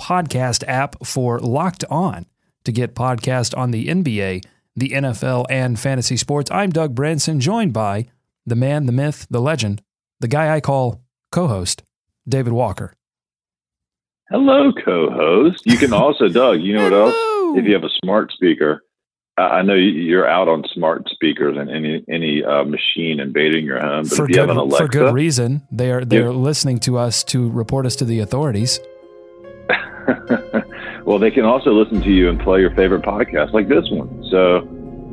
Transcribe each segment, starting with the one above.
podcast app for Locked On to get podcast on the NBA, the NFL, and fantasy sports. I'm Doug Branson, joined by the man, the myth, the legend, the guy I call co host, David Walker. Hello, co host. You can also, Doug, you know what else? If you have a smart speaker, I know you're out on smart speakers and any any uh, machine invading your home. But for if you good, have an Alexa, for good reason. They are they're Yeah. listening to us to report us to the authorities. well, they can also listen to you and play your favorite podcast like this one. So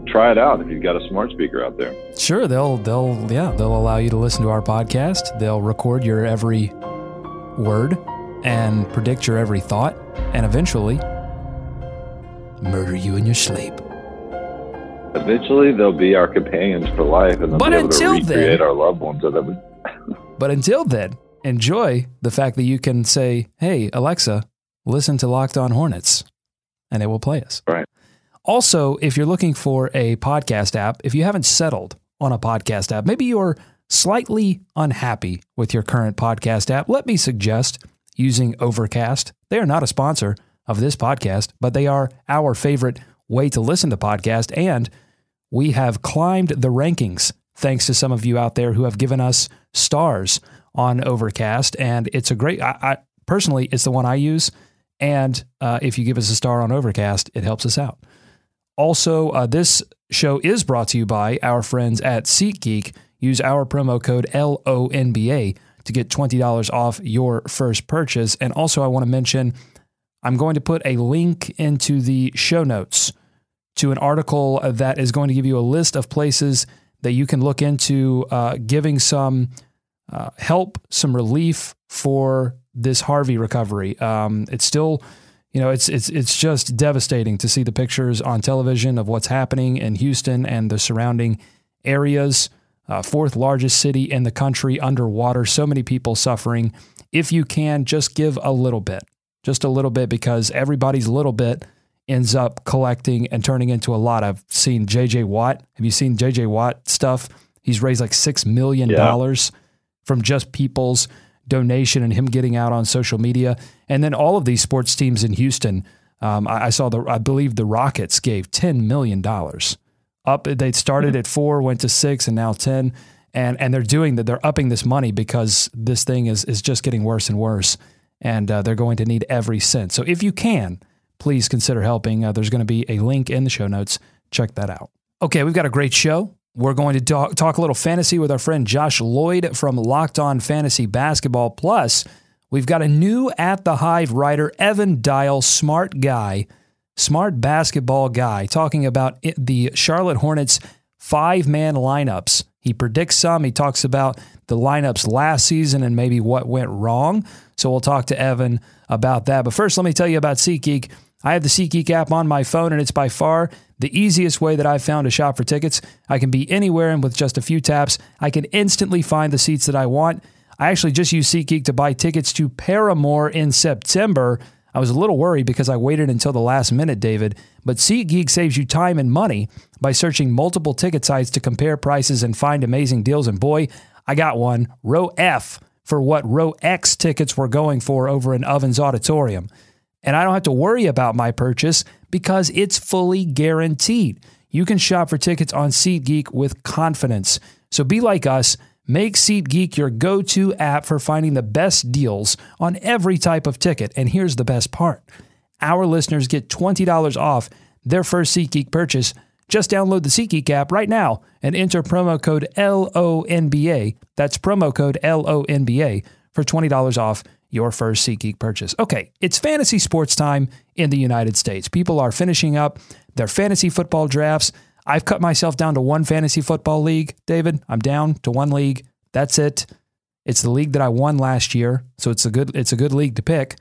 try it out if you've got a smart speaker out there. Sure, they'll they'll yeah they'll allow you to listen to our podcast. They'll record your every word and predict your every thought, and eventually murder you in your sleep. Eventually, they'll be our companions for life, and they'll But be able to recreate then- our loved ones. So that we, But until then, enjoy the fact that you can say, "Hey Alexa, listen to Locked On Hornets," and it will play us. right. Also, if you're looking for a podcast app, if you haven't settled on a podcast app, maybe you're slightly unhappy with your current podcast app, let me suggest using Overcast. They are not a sponsor of this podcast, but they are our favorite way to listen to podcasts. And we have climbed the rankings thanks to some of you out there who have given us stars on Overcast. And it's a great, I, I personally, it's the one I use. And uh, if you give us a star on Overcast, it helps us out. Also, uh, this show is brought to you by our friends at SeatGeek. Use our promo code LONBA to get $20 off your first purchase. And also, I want to mention I'm going to put a link into the show notes to an article that is going to give you a list of places that you can look into uh, giving some uh, help, some relief for this Harvey recovery. Um, it's still, you know, it's it's it's just devastating to see the pictures on television of what's happening in Houston and the surrounding areas. Uh, fourth largest city in the country underwater. So many people suffering. If you can, just give a little bit, just a little bit, because everybody's little bit ends up collecting and turning into a lot. I've seen JJ Watt. Have you seen JJ Watt stuff? He's raised like six million dollars from just people's donation and him getting out on social media. And then all of these sports teams in Houston. Um, I, I saw the I believe the Rockets gave ten million dollars. Up they started at four, went to six, and now ten. And and they're doing that. They're upping this money because this thing is is just getting worse and worse. And uh, they're going to need every cent. So if you can, please consider helping. Uh, there's going to be a link in the show notes. Check that out. Okay, we've got a great show. We're going to talk, talk a little fantasy with our friend Josh Lloyd from Locked On Fantasy Basketball. Plus, we've got a new At the Hive writer, Evan Dial, smart guy, smart basketball guy, talking about it, the Charlotte Hornets five man lineups. He predicts some. He talks about the lineups last season and maybe what went wrong. So we'll talk to Evan about that. But first, let me tell you about SeatGeek. I have the SeatGeek app on my phone, and it's by far the easiest way that I've found to shop for tickets. I can be anywhere, and with just a few taps, I can instantly find the seats that I want. I actually just used SeatGeek to buy tickets to Paramore in September. I was a little worried because I waited until the last minute, David. But SeatGeek saves you time and money by searching multiple ticket sites to compare prices and find amazing deals. And boy, I got one, row F, for what row X tickets were going for over in Ovens Auditorium. And I don't have to worry about my purchase because it's fully guaranteed. You can shop for tickets on SeatGeek with confidence. So be like us. Make SeatGeek your go to app for finding the best deals on every type of ticket. And here's the best part our listeners get $20 off their first SeatGeek purchase. Just download the SeatGeek app right now and enter promo code LONBA. That's promo code LONBA for $20 off your first SeatGeek purchase. Okay, it's fantasy sports time in the United States. People are finishing up their fantasy football drafts. I've cut myself down to one fantasy football league, David. I'm down to one league. That's it. It's the league that I won last year, so it's a good it's a good league to pick.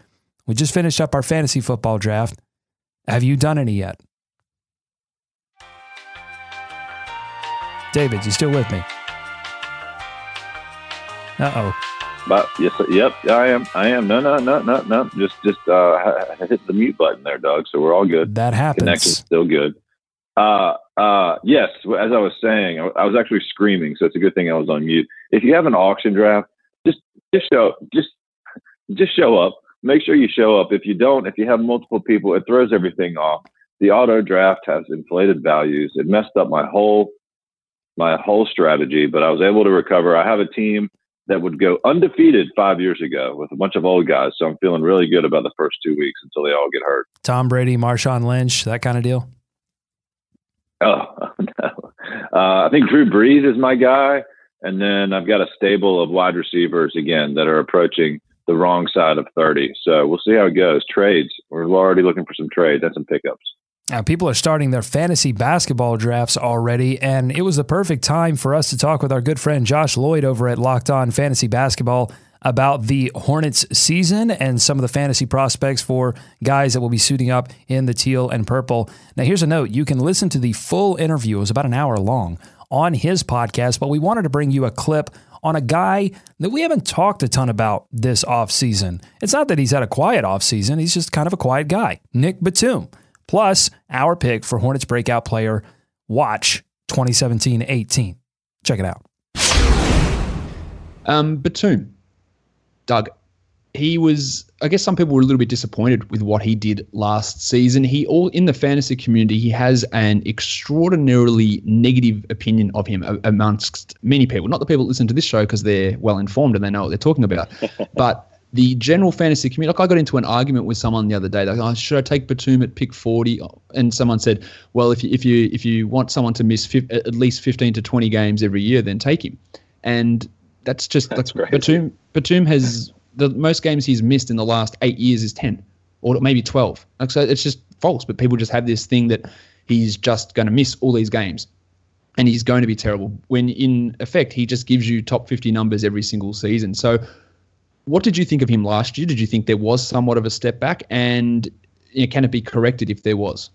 We just finished up our fantasy football draft. Have you done any yet? David, you still with me? Uh oh. But yes, yep, I am. I am. No, no, no, no, no. Just, just uh, hit the mute button there, Doug. So we're all good. That happens. Connection's still good. Uh, uh, yes. As I was saying, I was actually screaming, so it's a good thing I was on mute. If you have an auction draft, just, just show, just, just show up. Make sure you show up. If you don't, if you have multiple people, it throws everything off. The auto draft has inflated values. It messed up my whole, my whole strategy, but I was able to recover. I have a team that would go undefeated five years ago with a bunch of old guys. So I'm feeling really good about the first two weeks until they all get hurt. Tom Brady, Marshawn Lynch, that kind of deal. Oh no, uh, I think Drew Brees is my guy, and then I've got a stable of wide receivers again that are approaching the wrong side of 30. So we'll see how it goes. Trades, we're already looking for some trades and some pickups. Now, people are starting their fantasy basketball drafts already, and it was the perfect time for us to talk with our good friend Josh Lloyd over at Locked On Fantasy Basketball about the Hornets season and some of the fantasy prospects for guys that will be suiting up in the teal and purple. Now, here's a note. You can listen to the full interview, it was about an hour long, on his podcast, but we wanted to bring you a clip on a guy that we haven't talked a ton about this offseason. It's not that he's had a quiet offseason, he's just kind of a quiet guy, Nick Batum plus our pick for Hornets breakout player watch 2017 18. Check it out. Um, Batum, Doug, he was. I guess some people were a little bit disappointed with what he did last season. He all in the fantasy community, he has an extraordinarily negative opinion of him amongst many people. Not the people that listen to this show because they're well informed and they know what they're talking about, but the general fantasy community. Like I got into an argument with someone the other day. Like, oh, should I take Batum at pick forty? And someone said, well, if you if you if you want someone to miss fi- at least fifteen to twenty games every year, then take him. And that's just that's like, Batum. Batum has the most games he's missed in the last eight years is ten, or maybe twelve. Like, so it's just false. But people just have this thing that he's just going to miss all these games and he's going to be terrible when in effect he just gives you top 50 numbers every single season so what did you think of him last year? Did you think there was somewhat of a step back? And you know, can it be corrected if there was?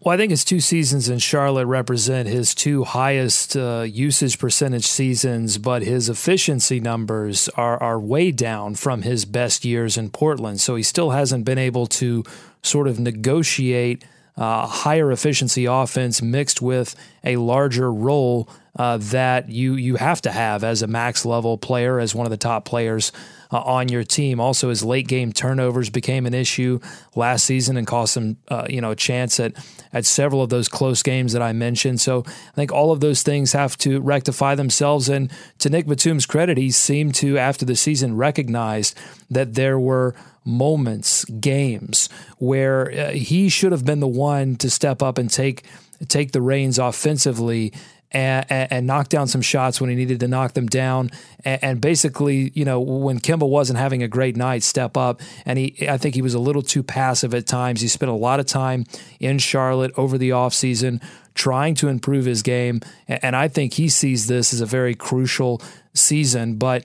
Well, I think his two seasons in Charlotte represent his two highest uh, usage percentage seasons, but his efficiency numbers are, are way down from his best years in Portland. So he still hasn't been able to sort of negotiate uh, higher efficiency offense mixed with a larger role uh, that you you have to have as a max level player, as one of the top players uh, on your team. Also, his late game turnovers became an issue last season and cost him uh, you know a chance at at several of those close games that I mentioned. So I think all of those things have to rectify themselves. And to Nick Batum's credit, he seemed to after the season recognized that there were moments, games where uh, he should have been the one to step up and take take the reins offensively and, and, knock down some shots when he needed to knock them down. And, and, basically, you know, when Kemba wasn't having a great night, step up. And he, I think he was a little too passive at times. He spent a lot of time in Charlotte over the offseason trying to improve his game. And I think he sees this as a very crucial season. But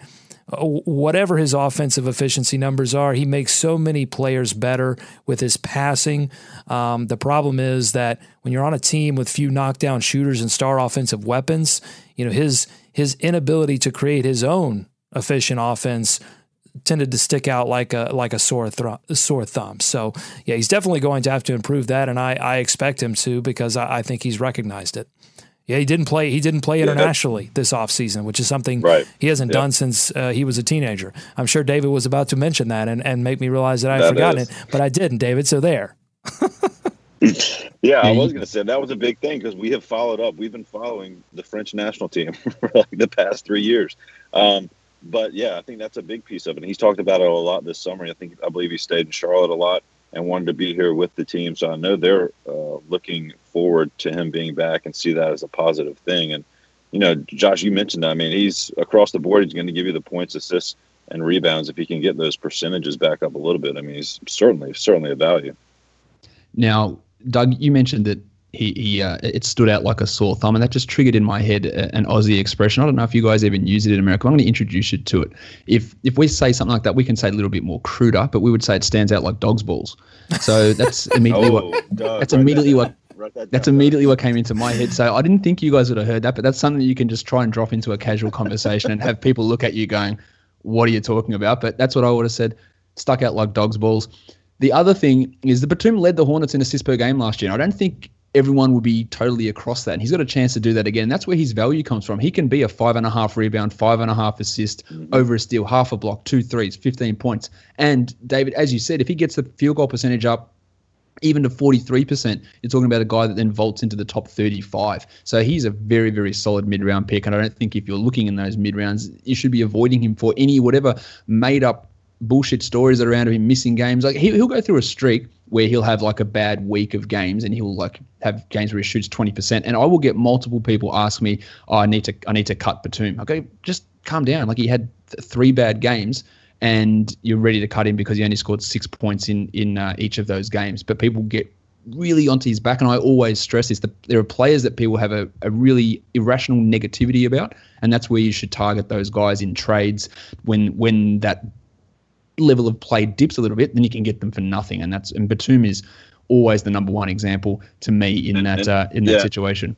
whatever his offensive efficiency numbers are, he makes so many players better with his passing. Um, the problem is that when you're on a team with few knockdown shooters and star offensive weapons, you know his his inability to create his own efficient offense tended to stick out like a like a sore th- sore thumb. So yeah, he's definitely going to have to improve that, and I, I expect him to because I, I think he's recognized it. Yeah, he didn't play. He didn't play internationally yeah. this offseason, which is something right. he hasn't yep. done since uh, he was a teenager. I'm sure David was about to mention that and, and make me realize that I had forgotten is. it, but I didn't, David. So there. yeah, I was going to say that was a big thing because we have followed up. We've been following the French national team for like the past three years. Um, but yeah, I think that's a big piece of it. And he's talked about it a lot this summer. I think I believe he stayed in Charlotte a lot and wanted to be here with the team. So I know they're uh, looking forward to him being back and see that as a positive thing. And you know, Josh, you mentioned that. I mean, he's across the board. He's going to give you the points, assists, and rebounds if he can get those percentages back up a little bit. I mean, he's certainly certainly a value. Now, Doug, you mentioned that he, he uh, it stood out like a sore thumb, and that just triggered in my head an Aussie expression. I don't know if you guys even use it in America. I'm going to introduce you to it. If if we say something like that, we can say a little bit more cruder, but we would say it stands out like dog's balls. So that's immediately oh, what that's immediately that what that that's immediately what came into my head. So I didn't think you guys would have heard that, but that's something that you can just try and drop into a casual conversation and have people look at you going, "What are you talking about?" But that's what I would have said. Stuck out like dog's balls. The other thing is the Batum led the Hornets in assists per game last year. And I don't think everyone will be totally across that. And he's got a chance to do that again. That's where his value comes from. He can be a five and a half rebound, five and a half assist Mm-hmm. over a steal, half a block, two threes, 15 points. And David, as you said, if he gets the field goal percentage up even to 43%, you're talking about a guy that then vaults into the top 35. So he's a very, very solid mid round pick. And I don't think if you're looking in those mid rounds, you should be avoiding him for any whatever made up bullshit stories around him missing games. Like he, he'll go through a streak where he'll have like a bad week of games and he'll like have games where he shoots 20%. And I will get multiple people ask me, oh, I need to, I need to cut Batum. Okay, just calm down. Like he had th- three bad games and you're ready to cut him because he only scored six points in, in uh, each of those games. But people get really onto his back. And I always stress this, that there are players that people have a, a really irrational negativity about. And that's where you should target those guys in trades when, when that level of play dips a little bit, then you can get them for nothing. And that's and Batum is always the number one example to me in And- that and- uh, in yeah. that situation.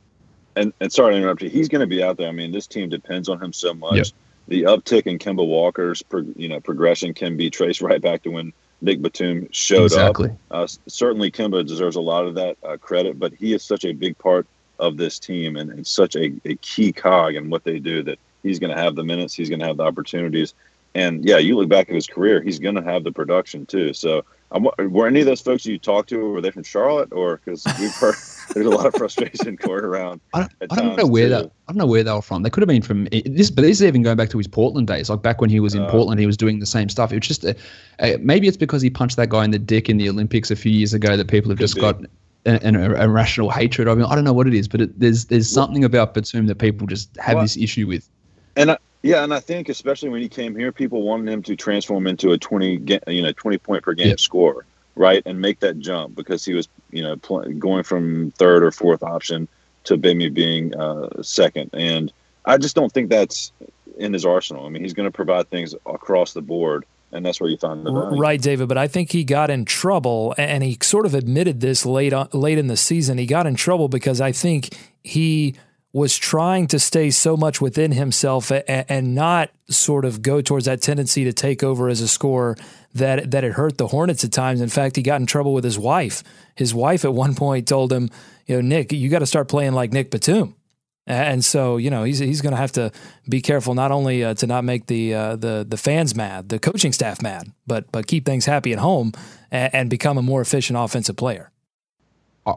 And, and sorry to interrupt you. He's going to be out there. I mean, this team depends on him so much. Yep. The uptick in Kemba Walker's, you know, progression can be traced right back to when Nick Batum showed Exactly. up. Uh, certainly, Kemba deserves a lot of that uh, credit, but he is such a big part of this team and, and such a, a key cog in what they do that he's going to have the minutes, he's going to have the opportunities, and yeah, you look back at his career, he's going to have the production too. So, um, were any of those folks you talked to were they from Charlotte, or because we've heard there's a lot of frustration going around. I don't, I don't know where too. that I don't know where they were from. They could have been from this, but this is even going back to his Portland days. Like back when he was in Oh. Portland, he was doing the same stuff. It was just a, a, maybe it's because he punched that guy in the dick in the Olympics a few years ago that people have just be. got an, irrational hatred of him. I don't know what it is, but it, there's there's something about Batum that people just have Well- this issue with. And I, yeah, and I think especially when he came here, people wanted him to transform into a twenty, ga- you know, twenty point per game Yep. scorer, right, and make that jump because he was, you know, pl- going from third or fourth option to maybe being uh, second, and I just don't think that's in his arsenal. I mean, he's going to provide things across the board, and that's where you find the value. Right, David. But I think he got in trouble, and he sort of admitted this late on, late in the season. He got in trouble because I think he was trying to stay so much within himself and, and not sort of go towards that tendency to take over as a scorer that that it hurt the Hornets at times. In fact, he got in trouble with his wife. His wife at one point told him, "You know, Nick, you got to start playing like Nick Batum." And so, you know, he's he's going to have to be careful not only uh, to not make the uh, the the fans mad, the coaching staff mad, but but keep things happy at home and, and become a more efficient offensive player.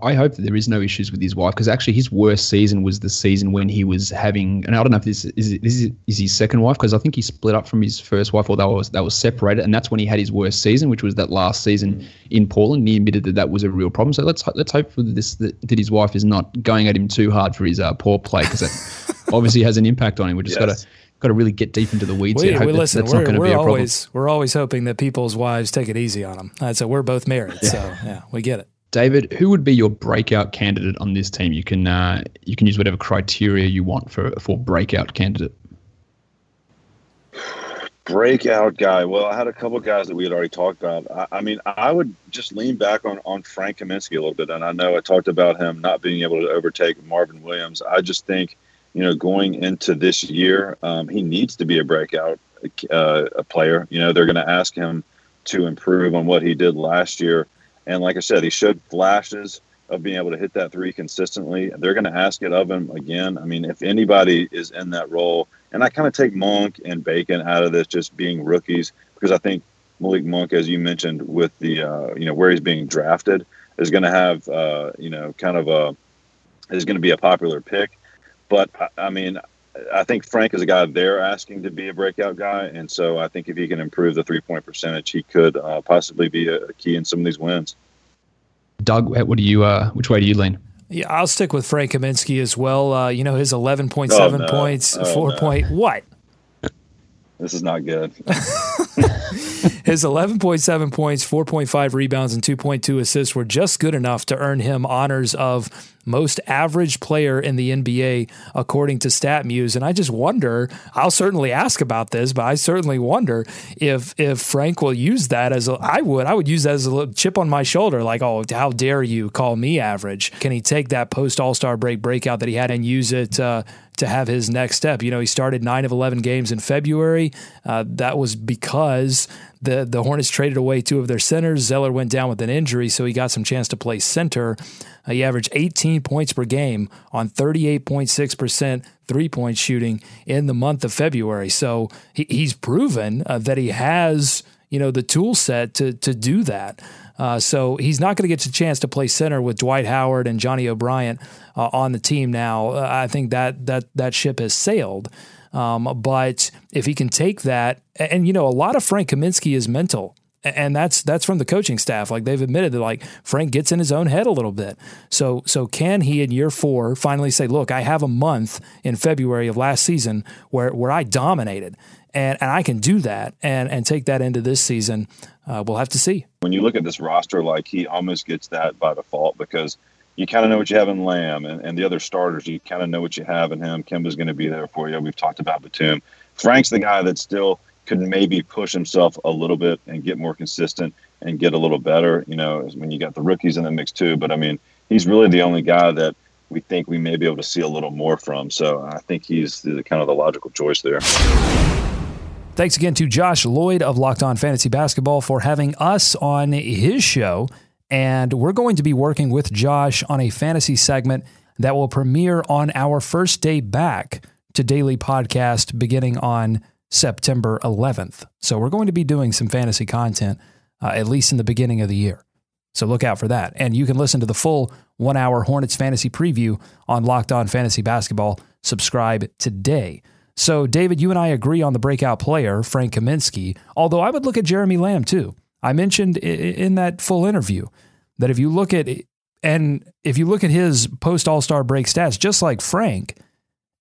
I hope that there is no issues with his wife because actually his worst season was the season when he was having, and I don't know if this is this is, is his second wife because I think he split up from his first wife or that was that was separated, and that's when he had his worst season, which was that last season in Portland. And he admitted that that was a real problem. So let's let's hope for this that, that his wife is not going at him too hard for his uh, poor play because that obviously has an impact on him. We just got to got to really get deep into the weeds We, here. Hope we that- listen. that's not We're, going to we're be a problem. always we're always hoping that people's wives take it easy on them. Uh, so we're both married, so yeah, we get it. David, who would be your breakout candidate on this team? You can uh, you can use whatever criteria you want for for breakout candidate. breakout guy. Well, I had a couple guys that we had already talked about. I, I mean, I would just lean back on on Frank Kaminsky a little bit, and I know I talked about him not being able to overtake Marvin Williams. I just think, you know, going into this year, um, he needs to be a breakout uh, a player. You know, they're going to ask him to improve on what he did last year, and like I said, he showed flashes of being able to hit that three consistently. They're going to ask it of him again. I mean, if anybody is in that role, and I kind of take Monk and Bacon out of this just being rookies because I think Malik Monk, as you mentioned, with the uh, you know where he's being drafted, is going to have uh, you know kind of a is going to be a popular pick. But I, I mean, I think Frank is a guy they're asking to be a breakout guy, and so I think if he can improve the three point percentage, he could uh, possibly be a, a, key in some of these wins. Doug, what do you? Uh, which way do you lean? Yeah, I'll stick with Frank Kaminsky as well. Uh, you know, his eleven point seven oh, no. points, oh, four no. point what? This is not good. His 11.7 points, 4.5 rebounds, and 2.2 assists were just good enough to earn him honors of most average player in the NBA, according to StatMuse. And I just wonder, I'll certainly ask about this, but I certainly wonder if if Frank will use that as a, I would, I would use that as a chip on my shoulder, like, oh, how dare you call me average? Can he take that post All Star break breakout that he had and use it uh, to have his next step? You know, he started nine of 11 games in February. Uh, that was because the the Hornets traded away two of their centers. Zeller went down with an injury, so he got some chance to play center. Uh, he averaged 18 points per game on 38.6% three point shooting in the month of February. So he, he's proven uh, that he has you know the tool set to to do that. Uh, so he's not going to get a chance to play center with Dwight Howard and Johnny O'Bryant uh, on the team now. Uh, I think that that that ship has sailed. Um, but if he can take that, and you know, a lot of Frank Kaminsky is mental and that's that's from the coaching staff. Like they've admitted that like Frank gets in his own head a little bit. So so can he in year four finally say, look, I have a month in February of last season where where I dominated, and and I can do that and and take that into this season. Uh, we'll have to see. When you look at this roster, like he almost gets that by default because you kind of know what you have in Lamb and, and the other starters. You kind of know what you have in him. Kemba's going to be there for you. We've talked about Batum. Frank's the guy that still – could maybe push himself a little bit and get more consistent and get a little better. You know, when you got the rookies in the mix too. But I mean, he's really the only guy that we think we may be able to see a little more from. So I think he's the, kind of the logical choice there. Thanks again to Josh Lloyd of Locked On Fantasy Basketball for having us on his show. And we're going to be working with Josh on a fantasy segment that will premiere on our first day back to daily podcast beginning on September 11th. So we're going to be doing some fantasy content, uh, at least in the beginning of the year. So look out for that. And you can listen to the full one hour Hornets fantasy preview on Locked On Fantasy Basketball. Subscribe today. So, David, you and I agree on the breakout player, Frank Kaminsky, although I would look at Jeremy Lamb too. I mentioned in that full interview that if you look at and if you look at his post All Star break stats, just like Frank,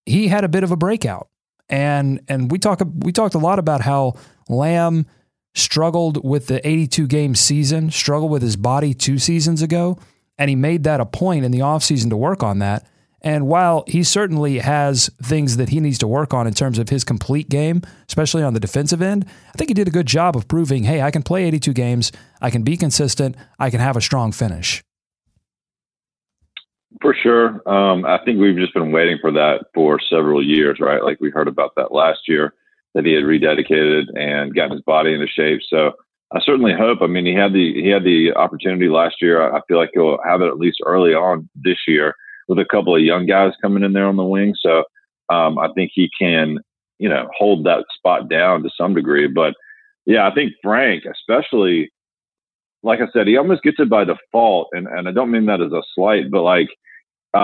he had a bit of a breakout and and we talk we talked a lot about how Lamb struggled with the 82 game season, struggled with his body two seasons ago, and he made that a point in the offseason to work on that. And while he certainly has things that he needs to work on in terms of his complete game, especially on the defensive end, I think he did a good job of proving, hey, I can play 82 games, I can be consistent, I can have a strong finish. For sure. Um, I think we've just been waiting for that for several years, right? Like we heard about that last year that he had rededicated and gotten his body into shape. So I certainly hope. I mean, he had the he had the opportunity last year. I feel like he'll have it at least early on this year with a couple of young guys coming in there on the wing. So um, I think he can, you know, hold that spot down to some degree. But yeah, I think Frank, especially like I said, he almost gets it by default, and and I don't mean that as a slight, but like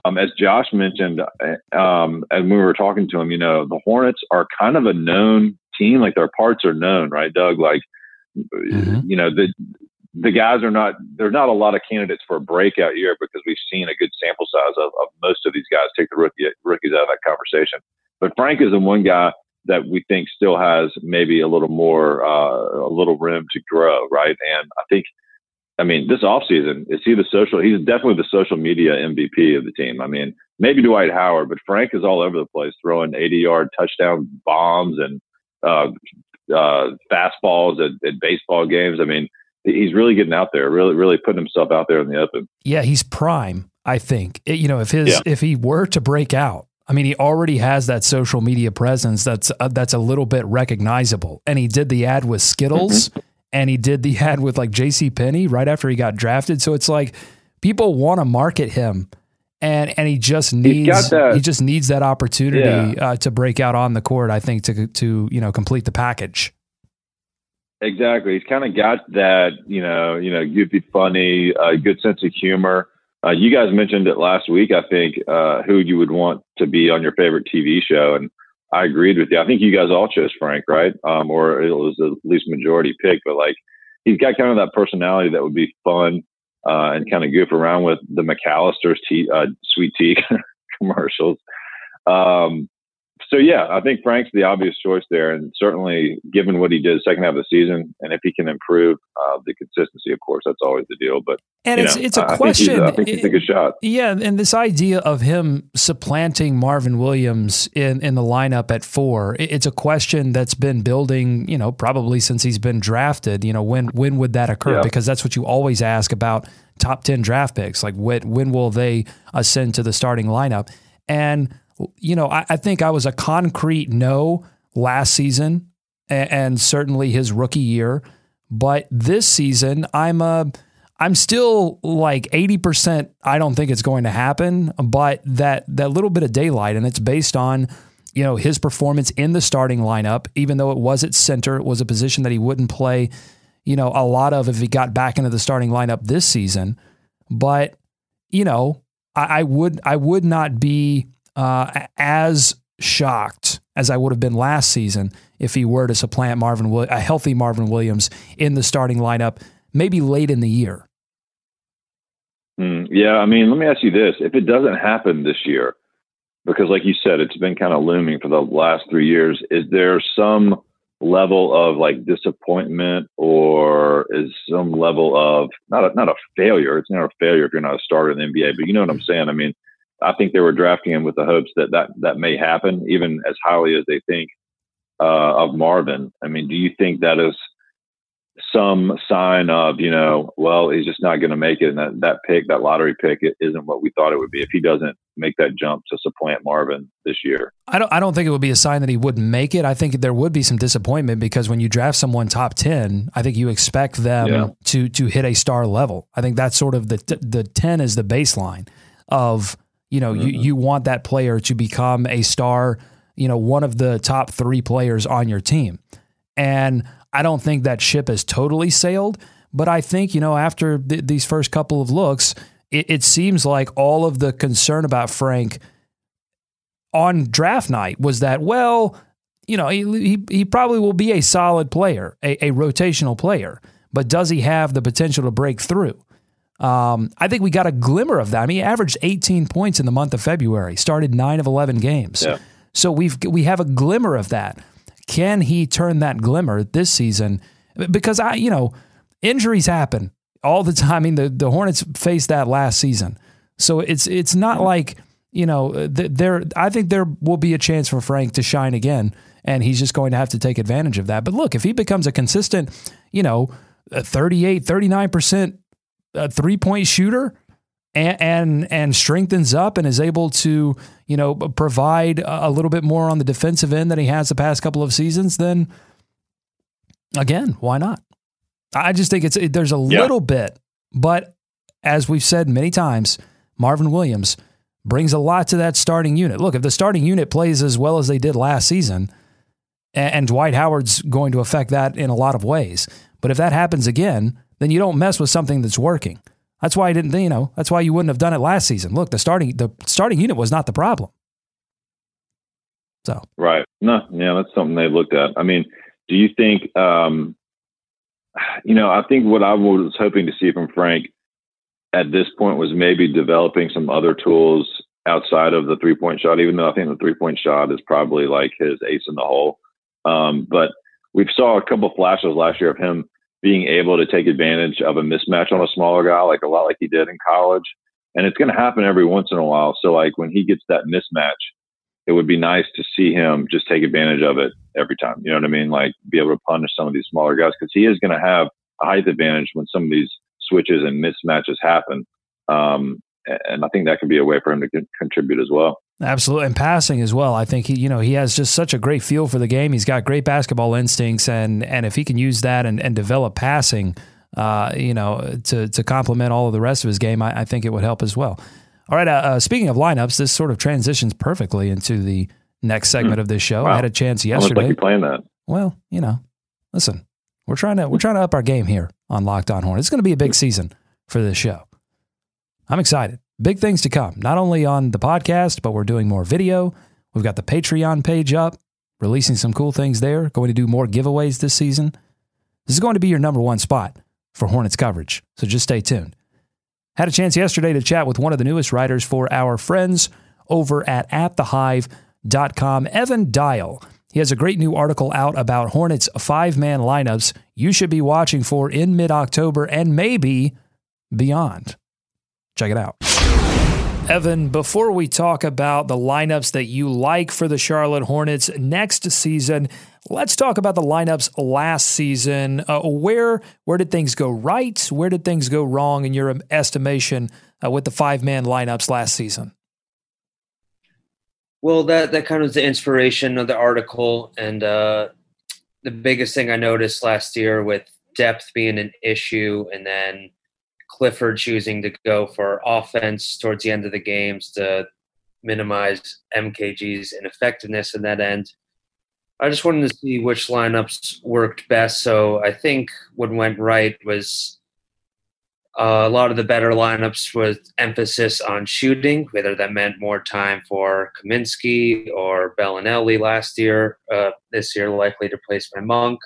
um, as Josh mentioned, uh, um, and we were talking to him, you know, the Hornets are kind of a known team, like their parts are known, right, Doug? Like, mm-hmm. you know, the the guys are not there's not a lot of candidates for a breakout year because we've seen a good sample size of, of most of these guys take the rookie rookies out of that conversation. But Frank is the one guy that we think still has maybe a little more uh, a little room to grow, right? And I think I mean, this offseason, is he the social? He's definitely the social media MVP of the team. I mean, maybe Dwight Howard, but Frank is all over the place, throwing 80 yard touchdown bombs and uh, uh, fastballs at, at baseball games. I mean, he's really getting out there, really, really putting himself out there in the open. Yeah, he's prime. I think it, you know if his yeah. if he were to break out, I mean, he already has that social media presence that's uh, that's a little bit recognizable. And he did the ad with Skittles, mm-hmm and he did the ad with like J.C. Penney right after he got drafted. So it's like people want to market him, and and he just needs he just needs that opportunity yeah. uh, to break out on the court. I think to to you know complete the package. Exactly, he's kind of got that you know you know goofy, funny, uh, good sense of humor. Uh, you guys mentioned it last week. I think uh, who you would want to be on your favorite TV show, and I agreed with you. I think you guys all chose Frank, right? Um, or it was at least majority pick, but like he's got kind of that personality that would be fun uh, and kind of goof around with the McAlister's tea, uh, sweet tea commercials. Um, so yeah, I think Frank's the obvious choice there, and certainly given what he did second half of the season, and if he can improve uh, the consistency, of course, that's always the deal. But and it's know, it's a I question. Think I think he's a good shot. Yeah, and this idea of him supplanting Marvin Williams in in the lineup at four, it's a question that's been building. You know, probably since he's been drafted. You know, when when would that occur? Yeah. Because that's what you always ask about top ten draft picks. Like when when will they ascend to the starting lineup? And you know, I, I think I was a concrete no last season, and, and certainly his rookie year. But this season, I'm a I'm still like 80% I don't think it's going to happen, but that that little bit of daylight and it's based on you know his performance in the starting lineup even though it was at center, it was a position that he wouldn't play, you know, a lot of if he got back into the starting lineup this season. But you know, I, I would I would not be uh, as shocked as I would have been last season if he were to supplant Marvin a healthy Marvin Williams in the starting lineup, maybe late in the year. Mm, yeah, I mean, let me ask you this: if it doesn't happen this year, because like you said, it's been kind of looming for the last three years, is there some level of like disappointment, or is some level of not a, not a failure? It's not a failure if you're not a starter in the NBA, but you know what I'm saying. I mean, I think they were drafting him with the hopes that that that may happen, even as highly as they think uh, of Marvin. I mean, do you think that is some sign of you know, well, he's just not going to make it, and that that pick, that lottery pick, it isn't what we thought it would be if he doesn't make that jump to supplant Marvin this year. I don't. I don't think it would be a sign that he wouldn't make it. I think there would be some disappointment because when you draft someone top ten, I think you expect them Yeah. to to hit a star level. I think that's sort of the the ten is the baseline of you know you mm-hmm. you want that player to become a star. You know, one of the top three players on your team, and I don't think that ship has totally sailed. But I think you know after th- these first couple of looks, it, it seems like all of the concern about Frank on draft night was that well, you know, he he, he probably will be a solid player, a, a rotational player, but does he have the potential to break through? Um, I think we got a glimmer of that. I mean, he averaged 18 points in the month of February, started nine of 11 games. Yeah. So we've we have a glimmer of that. Can he turn that glimmer this season? Because I, you know, injuries happen all the time. I mean, the, the Hornets faced that last season, so it's it's not like you know there. I think there will be a chance for Frank to shine again, and he's just going to have to take advantage of that. But look, if he becomes a consistent, you know, a 38, 39 percent three point shooter, and, and and strengthens up and is able to you know provide a little bit more on the defensive end than he has the past couple of seasons, then again, why not? I just think it's it, there's a Yeah. little bit, but as we've said many times, Marvin Williams brings a lot to that starting unit. Look, if the starting unit plays as well as they did last season, and, and Dwight Howard's going to affect that in a lot of ways, but if that happens again, then you don't mess with something that's working. That's why I didn't, you know, that's why you wouldn't have done it last season. Look, the starting the starting unit was not the problem. So Right. No, yeah, that's something they looked at. I mean, do you think, um, you know, I think what I was hoping to see from Frank at this point was maybe developing some other tools outside of the three point shot, even though I think the three point shot is probably like his ace in the hole. Um, but we saw a couple of flashes last year of him being able to take advantage of a mismatch on a smaller guy, like a lot like he did in college. And it's going to happen every once in a while. So, like when he gets that mismatch, it would be nice to see him just take advantage of it every time. You know what I mean? Like be able to punish some of these smaller guys because he is going to have a height advantage when some of these switches and mismatches happen. Um, and I think that could be a way for him to con- contribute as well. Absolutely, and passing as well. I think he, you know, he has just such a great feel for the game. He's got great basketball instincts, and and if he can use that and, and develop passing, uh, you know, to to complement all of the rest of his game, I, I think it would help as well. All right. Uh, uh, speaking of lineups, this sort of transitions perfectly into the next segment of this show. I had a chance Almost like yesterday. you're playing that. Well, you know, listen, we're trying to we're trying to up our game here on Locked On Hornets. It's going to be a big season for this show. I'm excited. Big things to come. Not only on the podcast, but we're doing more video. We've got the Patreon page up, releasing some cool things there. Going to do more giveaways this season. This is going to be your number one spot for Hornets coverage, so just stay tuned. Had a chance yesterday to chat with one of the newest writers for our friends over at atthehive.com, Evan Dial. He has a great new article out about Hornets five man lineups you should be watching for in mid October and maybe beyond. Check it out. Evan, before we talk about the lineups that you like for the Charlotte Hornets next season, let's talk about the lineups last season. Uh, where where did things go right? Where did things go wrong in your estimation uh, with the five man lineups last season? Well, that that kind of was the inspiration of the article, and uh, the biggest thing I noticed last year with depth being an issue, and then Clifford choosing to go for offense towards the end of the games to minimize MKG's ineffectiveness in that end. I just wanted to see which lineups worked best. So I think what went right was uh, a lot of the better lineups with emphasis on shooting, whether that meant more time for Kaminsky or Belinelli last year. Uh, this year, likely to place my Monk.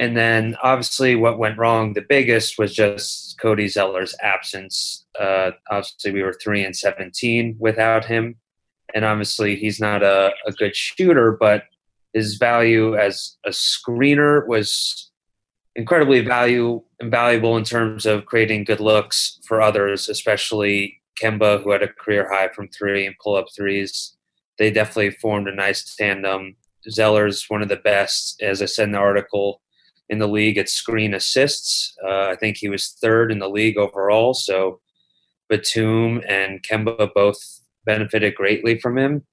And then, obviously, what went wrong the biggest was just Cody Zeller's absence. Uh, obviously, we were three and seventeen without him, and obviously, he's not a, a good shooter, but his value as a screener was incredibly value invaluable in terms of creating good looks for others, especially Kemba, who had a career high from three and pull up threes. They definitely formed a nice tandem. Zeller's one of the best, as I said in the article, in the league at screen assists. Uh, I think he was third in the league overall. So Batum and Kemba both benefited greatly from him.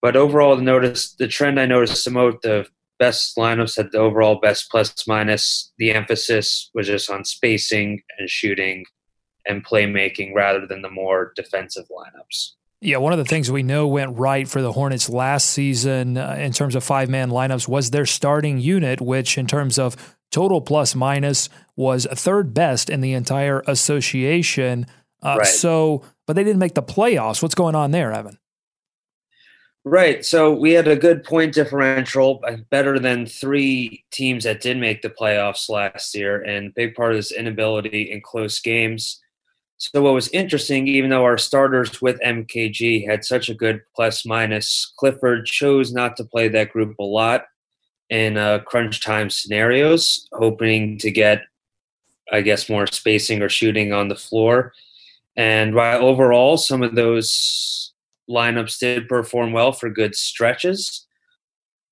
But overall, the notice the trend I noticed the most the best lineups had the overall best plus minus. The emphasis was just on spacing and shooting and playmaking rather than the more defensive lineups. Yeah, one of the things we know went right for the Hornets last season uh, in terms of five man lineups was their starting unit, which, in terms of total plus minus, was third best in the entire association. Uh, right. So, but they didn't make the playoffs. What's going on there, Evan? Right. So we had a good point differential, uh, better than three teams that did make the playoffs last year, and big part of this inability in close games. So what was interesting, even though our starters with MKG had such a good plus minus, Clifford chose not to play that group a lot in uh, crunch time scenarios, hoping to get, I guess, more spacing or shooting on the floor. And while overall some of those lineups did perform well for good stretches.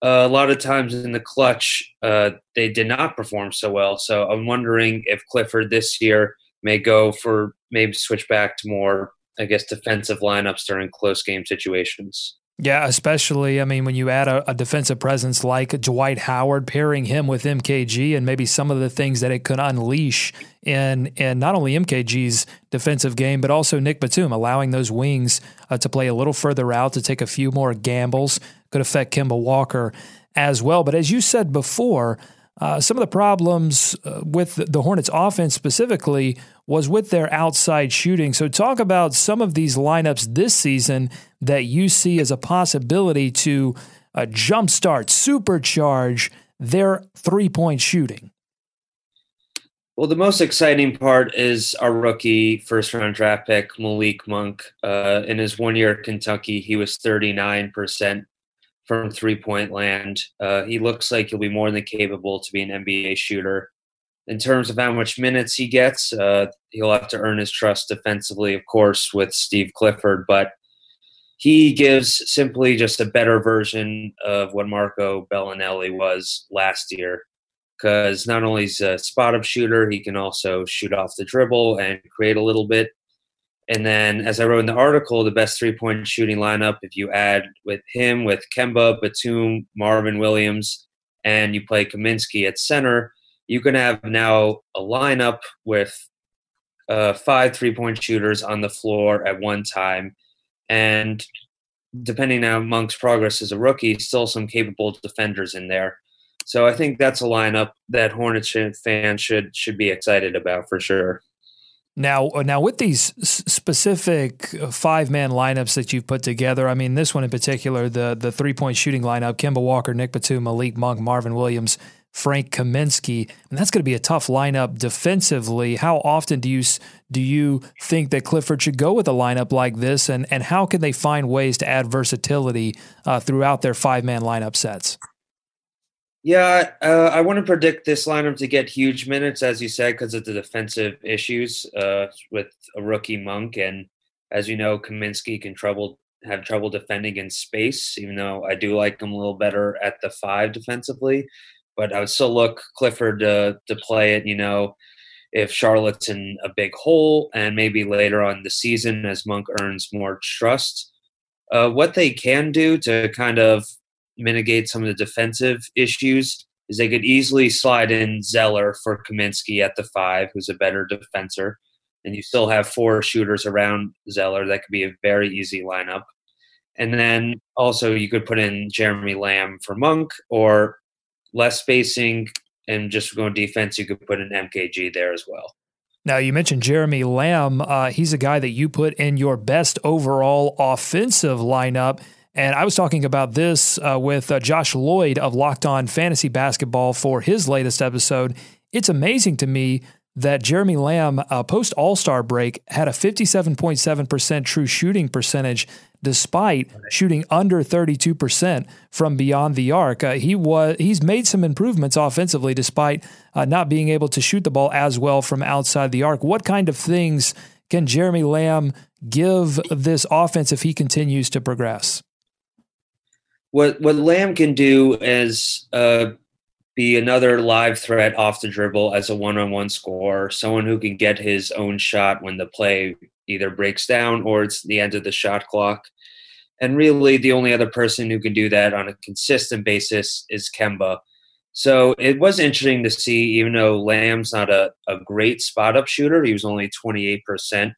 Uh, a lot of times in the clutch, uh, they did not perform so well. So I'm wondering if Clifford this year may go for maybe switch back to more, I guess, defensive lineups during close game situations. Yeah, especially, I mean, when you add a, a, defensive presence like Dwight Howard, pairing him with MKG and maybe some of the things that it could unleash in, in not only MKG's defensive game, but also Nick Batum, allowing those wings uh, to play a little further out, to take a few more gambles, could affect Kemba Walker as well. But as you said before, uh, some of the problems uh, with the Hornets offense specifically was with their outside shooting. So, talk about some of these lineups this season that you see as a possibility to uh, jumpstart, supercharge their three point shooting. Well, the most exciting part is our rookie first round draft pick, Malik Monk. Uh, in his one year at Kentucky, he was 39% from three point land. Uh, he looks like he'll be more than capable to be an NBA shooter. In terms of how much minutes he gets, uh, he'll have to earn his trust defensively, of course, with Steve Clifford, but he gives simply just a better version of what Marco Belinelli was last year. Because not only is a spot up shooter, he can also shoot off the dribble and create a little bit. And then, as I wrote in the article, the best three point shooting lineup, if you add with him, with Kemba, Batum, Marvin Williams, and you play Kaminsky at center, you can have now a lineup with uh, five three point shooters on the floor at one time. And depending on Monk's progress as a rookie, still some capable defenders in there. So I think that's a lineup that Hornets fans should should be excited about for sure. Now, uh, now with these specific uh, five man lineups that you've put together, I mean, this one in particular, the the three point shooting lineup: Kemba Walker, Nick Batum, Malik Monk, Marvin Williams, Frank Kaminsky, and that's going to be a tough lineup defensively. How often do you do you think that Clifford should go with a lineup like this, and and how can they find ways to add versatility uh, throughout their five man lineup sets? Yeah, uh, I want to predict this lineup to get huge minutes, as you said, because of the defensive issues uh, with a rookie Monk, and as you know, Kaminsky can trouble have trouble defending in space. Even though I do like him a little better at the five defensively, but I would still look Clifford to to play it. You know, if Charlotte's in a big hole, and maybe later on the season as Monk earns more trust. Uh, what they can do to kind of mitigate some of the defensive issues is they could easily slide in Zeller for Kaminsky at the five, who's a better defender. And you still have four shooters around Zeller. That could be a very easy lineup. And then also you could put in Jeremy Lamb for Monk or less spacing and just going defense, you could put an MKG there as well. Now, you mentioned Jeremy Lamb. Uh, he's a guy that you put in your best overall offensive lineup. And I was talking about this uh, with uh, Josh Lloyd of Locked On Fantasy Basketball for his latest episode. It's amazing to me that Jeremy Lamb, uh, post All Star break, had a 57.7% true shooting percentage despite shooting under 32% from beyond the arc. Uh, he was he's made some improvements offensively despite uh, not being able to shoot the ball as well from outside the arc. What kind of things can Jeremy Lamb give this offense if he continues to progress? What what Lamb can do is uh, be another live threat off the dribble as a one-on-one scorer, someone who can get his own shot when the play either breaks down or it's the end of the shot clock. And really, the only other person who can do that on a consistent basis is Kemba. So it was interesting to see, even though Lamb's not a, a great spot up shooter, he was only 28%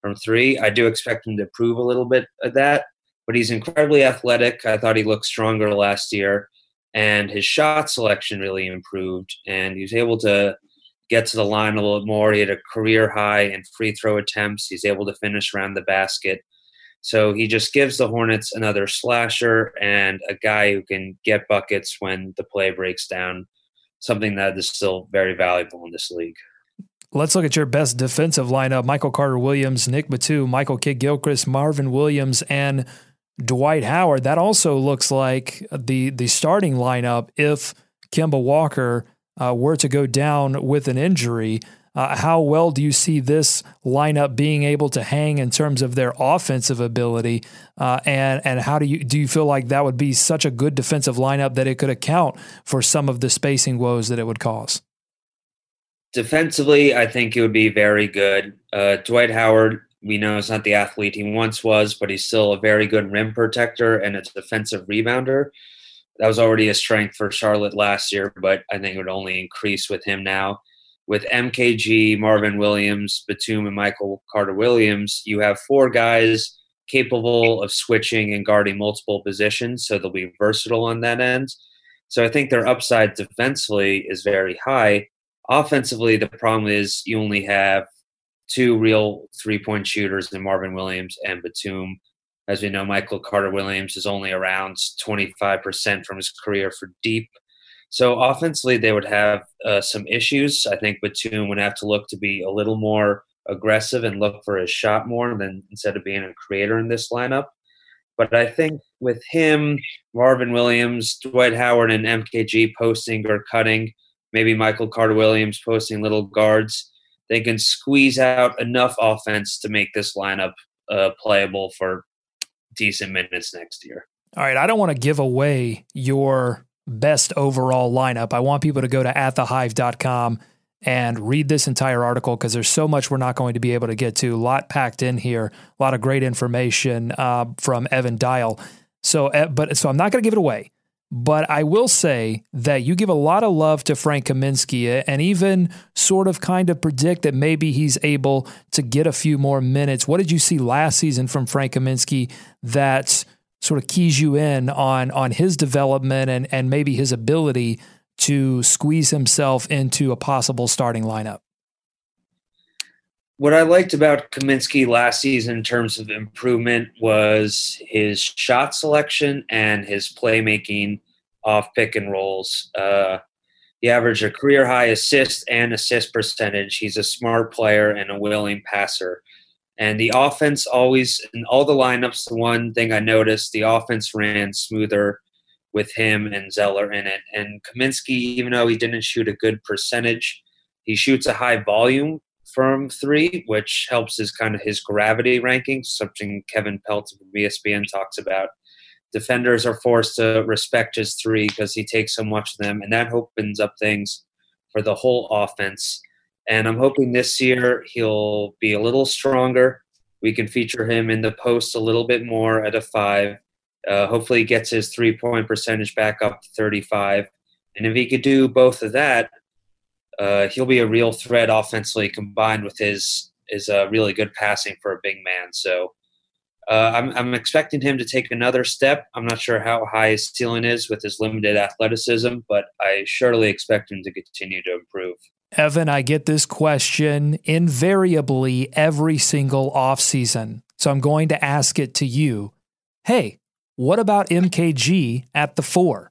from three. I do expect him to prove a little bit of that but he's incredibly athletic. I thought he looked stronger last year, and his shot selection really improved, and he was able to get to the line a little more. He had a career high in free throw attempts. He's able to finish around the basket. So he just gives the Hornets another slasher and a guy who can get buckets when the play breaks down, something that is still very valuable in this league. Let's look at your best defensive lineup Michael Carter Williams, Nick Batum, Michael Kidd Gilchrist, Marvin Williams, and Dwight Howard, that also looks like the the starting lineup if Kemba Walker uh, were to go down with an injury. Uh, how well do you see this lineup being able to hang in terms of their offensive ability, uh, and and how do you do you feel like that would be such a good defensive lineup that it could account for some of the spacing woes that it would cause? Defensively, I think it would be very good. Uh, Dwight Howard we know he's not the athlete he once was, but he's still a very good rim protector and a defensive rebounder. That was already a strength for Charlotte last year, but I think it would only increase with him now. With MKG, Marvin Williams, Batum, and Michael Carter Williams, you have four guys capable of switching and guarding multiple positions, so they'll be versatile on that end. So I think their upside defensively is very high. Offensively, the problem is you only have two real three point shooters in Marvin Williams and Batum. As we know, Michael Carter Williams is only around 25% from his career for deep. So offensively, they would have uh, some issues. I think Batum would have to look to be a little more aggressive and look for his shot more than instead of being a creator in this lineup. But I think with him, Marvin Williams, Dwight Howard, and MKG posting or cutting, maybe Michael Carter Williams posting little guards, they can squeeze out enough offense to make this lineup uh, playable for decent minutes next year. All right, I don't want to give away your best overall lineup. I want people to go to atthehive.com and read this entire article because there's so much we're not going to be able to get to. A lot packed in here, a lot of great information uh, from Evan Dyal. So, uh, but so I'm not going to give it away. But I will say that you give a lot of love to Frank Kaminsky uh, and even sort of kind of predict that maybe he's able to get a few more minutes. What did you see last season from Frank Kaminsky that sort of keys you in on on his development and and maybe his ability to squeeze himself into a possible starting lineup? What I liked about Kaminsky last season in terms of improvement was his shot selection and his playmaking off pick and rolls. Uh, he averaged a career high assist and assist percentage. He's a smart player and a willing passer. And the offense always, in all the lineups, the one thing I noticed, the offense ran smoother with him and Zeller in it. And Kaminsky, even though he didn't shoot a good percentage, he shoots a high volume from three, which helps his kind of his gravity ranking, something Kevin Pelton from ESPN talks about defenders are forced to respect his three because he takes so much of them, and that opens up things for the whole offense. And I'm hoping this year he'll be a little stronger. We can feature him in the post a little bit more at a five. Uh, hopefully, he gets his three point percentage back up to 35. And if he could do both of that, uh, he'll be a real threat offensively combined with his is a really good passing for a big man. So uh, I'm, I'm expecting him to take another step. I'm not sure how high his ceiling is with his limited athleticism, but I surely expect him to continue to improve. Evan, I get this question invariably every single offseason. So I'm going to ask it to you. Hey, what about MKG at the four?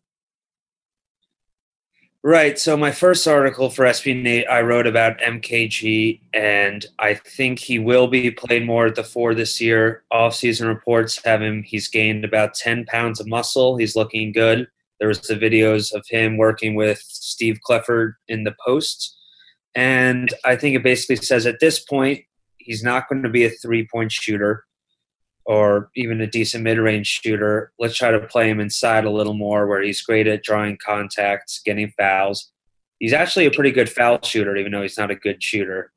Right. So my first article for SB Nate, I wrote about MKG, and I think he will be playing more at the four this year. Off-season reports have him; he's gained about ten pounds of muscle. He's looking good. There was the videos of him working with Steve Clifford in the post, and I think it basically says at this point he's not going to be a three-point shooter or even a decent mid-range shooter. Let's try to play him inside a little more, where he's great at drawing contacts, getting fouls. He's actually a pretty good foul shooter, even though he's not a good shooter.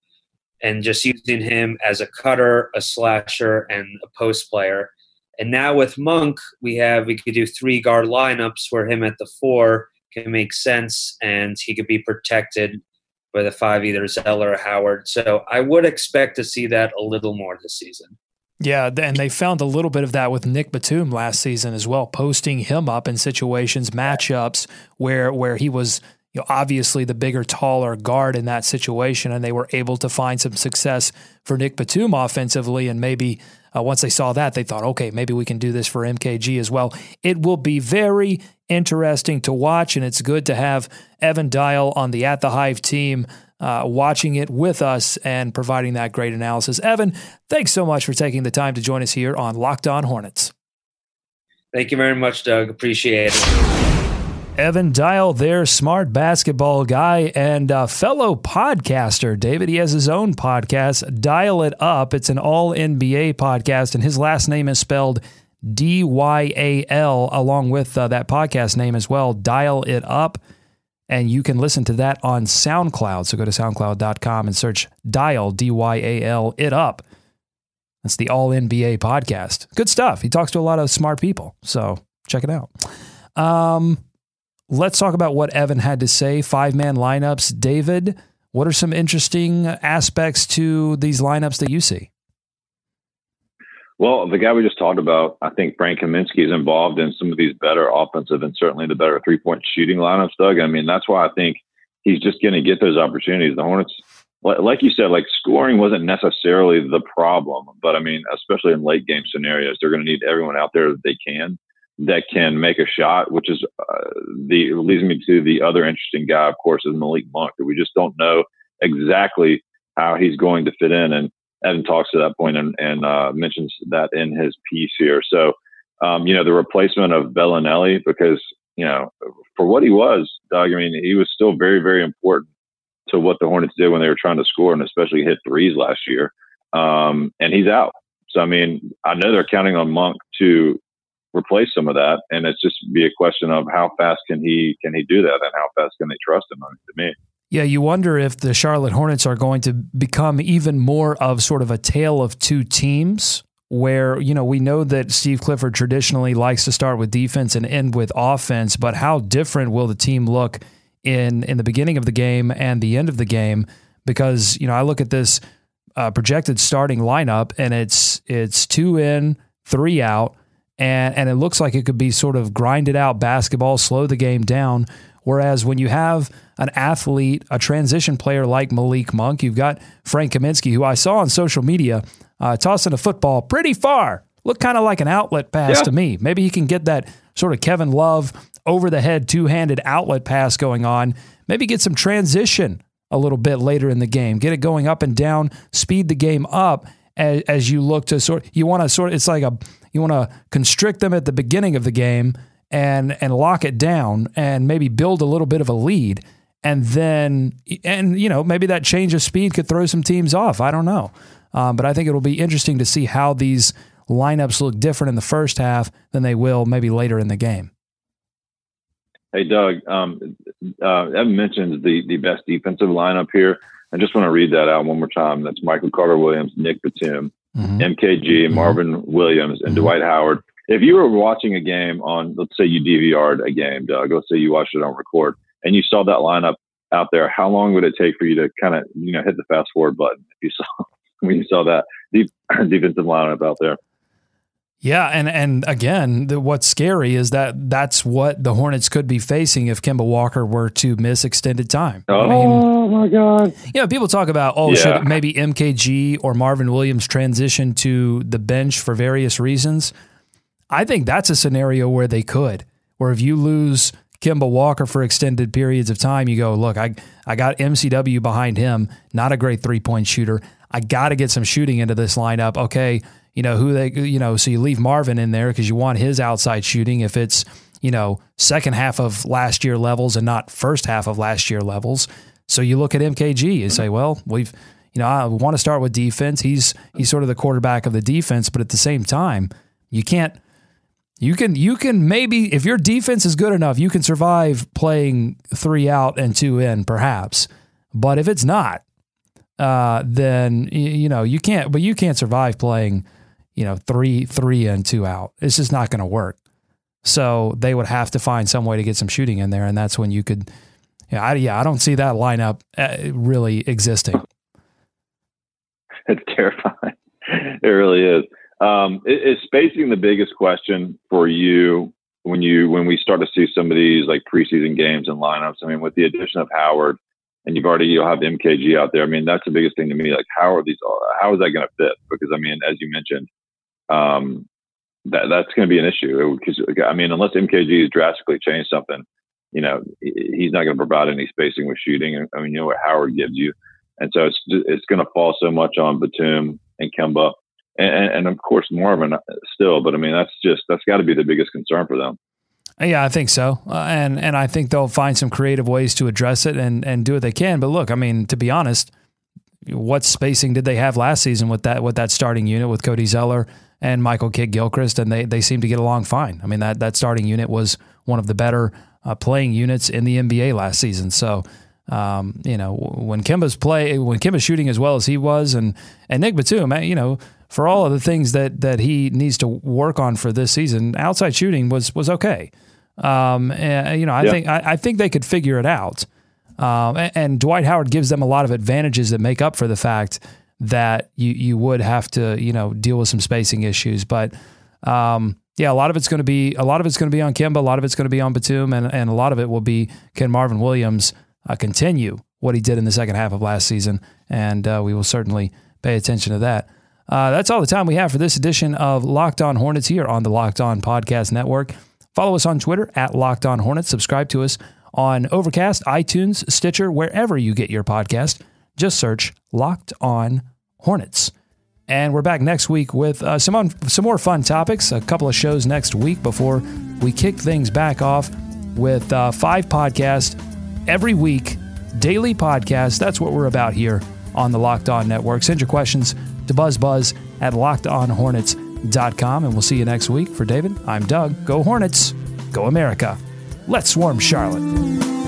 And just using him as a cutter, a slasher, and a post player. And now with Monk, we have we could do three guard lineups where him at the four can make sense, and he could be protected by the five, either Zeller or Howard. So I would expect to see that a little more this season. Yeah, and they found a little bit of that with Nick Batum last season as well, posting him up in situations, matchups where where he was you know, obviously the bigger, taller guard in that situation, and they were able to find some success for Nick Batum offensively. And maybe uh, once they saw that, they thought, okay, maybe we can do this for MKG as well. It will be very interesting to watch, and it's good to have Evan Dyal on the At the Hive team uh, watching it with us and providing that great analysis. Evan, thanks so much for taking the time to join us here on Locked On Hornets. Thank you very much, Doug. Appreciate it. Evan Dyal, their smart basketball guy and fellow podcaster. David, he has his own podcast, Dyal It Up. It's an all NBA podcast, and his last name is spelled D Y A L, along with uh, that podcast name as well, Dyal It Up and you can listen to that on SoundCloud. So go to soundcloud.com and search Dyal, D Y A L, it up. That's the All NBA podcast. Good stuff. He talks to a lot of smart people. So check it out. Um, let's talk about what Evan had to say. Five man lineups. David, what are some interesting aspects to these lineups that you see? Well, the guy we just talked about, I think Frank Kaminsky is involved in some of these better offensive and certainly the better three point shooting lineups, Doug. I mean, that's why I think he's just going to get those opportunities. The Hornets, like you said, like scoring wasn't necessarily the problem, but I mean, especially in late game scenarios, they're going to need everyone out there that they can that can make a shot, which is uh, the leads me to the other interesting guy, of course, is Malik Monk. We just don't know exactly how he's going to fit in. And Evan talks to that point and, and uh, mentions that in his piece here. So, um, you know, the replacement of Belinelli, because, you know, for what he was, Doug, I mean, he was still very, very important to what the Hornets did when they were trying to score and especially hit threes last year. Um, and he's out. So, I mean, I know they're counting on Monk to replace some of that. And it's just be a question of how fast can he, can he do that and how fast can they trust him to me. Yeah, you wonder if the Charlotte Hornets are going to become even more of sort of a tale of two teams where, you know, we know that Steve Clifford traditionally likes to start with defense and end with offense, but how different will the team look in in the beginning of the game and the end of the game? Because, you know, I look at this uh, projected starting lineup and it's it's two in, three out and and it looks like it could be sort of grinded out basketball, slow the game down Whereas when you have an athlete, a transition player like Malik Monk, you've got Frank Kaminsky, who I saw on social media uh, tossing a football pretty far. Looked kind of like an outlet pass Yeah. to me. Maybe he can get that sort of Kevin Love over the head two handed outlet pass going on. Maybe get some transition a little bit later in the game. Get it going up and down, speed the game up as, as you look to sort. You want to sort. It's like a you want to constrict them at the beginning of the game and and lock it down and maybe build a little bit of a lead. And then, and you know, maybe that change of speed could throw some teams off. I don't know, um, but I think it'll be interesting to see how these lineups look different in the first half than they will maybe later in the game. Hey, Doug, um, uh, Evan mentioned the, the best defensive lineup here. I just want to read that out one more time. That's Michael Carter Williams, Nick Batum, Mhm. MKG, Marvin Williams, and Dwight Howard. If you were watching a game on, let's say you DVR'd a game, Doug, let's say you watched it on record, and you saw that lineup out there, how long would it take for you to kind of, you know, hit the fast forward button if you saw when you saw that deep, defensive lineup out there? Yeah, and and again, the, what's scary is that that's what the Hornets could be facing if Kemba Walker were to miss extended time. I oh mean, Oh my God! you know, people talk about oh, Yeah. should maybe MKG or Marvin Williams transition to the bench for various reasons. I think that's a scenario where they could, where if you lose Kemba Walker for extended periods of time, you go, look, I I got MCW behind him, not a great three point shooter. I got to get some shooting into this lineup. Okay, you know who they, you know, so you leave Marvin in there because you want his outside shooting. If it's you know second half of last year levels and not first half of last year levels, so you look at MKG and say, well, we've you know I want to start with defense. He's he's sort of the quarterback of the defense, but at the same time, you can't you can you can maybe if your defense is good enough, you can survive playing three out and two in, perhaps. But if it's not, uh, then you know you can't. But you can't survive playing, you know, three three and two out. It's just not going to work. So they would have to find some way to get some shooting in there, and that's when you could. Yeah, I, yeah, I don't see that lineup uh, really existing. it's terrifying. It really is. Um, is spacing the biggest question for you when you when we start to see some of these like preseason games and lineups? I mean, with the addition of Howard, and you've already you'll have MKG out there. I mean, that's the biggest thing to me. Like, how are these? How is that going to fit? Because I mean, as you mentioned, um, that that's going to be an issue. Because I mean, unless MKG has drastically changed something, you know, he's not going to provide any spacing with shooting. I mean, you know what Howard gives you. And so it's it's going to fall so much on Batum and Kemba, and, and of course Marvin still. But I mean, that's just that's got to be the biggest concern for them. Yeah, I think so, uh, and and I think they'll find some creative ways to address it and and do what they can. But look, I mean, to be honest, what spacing did they have last season with that with that starting unit with Cody Zeller and Michael Kidd Gilchrist, and they they seem to get along fine. I mean that that starting unit was one of the better uh, playing units in the NBA last season. So. Um, you know, when Kemba's play, when Kemba's shooting as well as he was, and and Nick Batum, eh, you know, for all of the things that that he needs to work on for this season, outside shooting was was okay. Um, and, you know, I Yeah. think I, I think they could figure it out. Um, and, and Dwight Howard gives them a lot of advantages that make up for the fact that you you would have to you know deal with some spacing issues. But um, yeah, a lot of it's going to be a lot of it's going to be on Kemba, a lot of it's going to be on Batum, and and a lot of it will be can Marvin Williams uh, continue what he did in the second half of last season, and uh, we will certainly pay attention to that. Uh, that's all the time we have for this edition of Locked On Hornets here on the Locked On Podcast Network. Follow us on Twitter at Locked On Hornets. Subscribe to us on Overcast, iTunes, Stitcher, wherever you get your podcast. Just search Locked On Hornets. And we're back next week with uh, some some more fun topics. A couple of shows next week before we kick things back off with uh, five podcasts every week, daily podcast. That's what we're about here on the Locked On Network. Send your questions to buzzbuzz at lockedonhornets.com, and we'll see you next week. For David, I'm Doug. Go Hornets. Go America. Let's swarm Charlotte.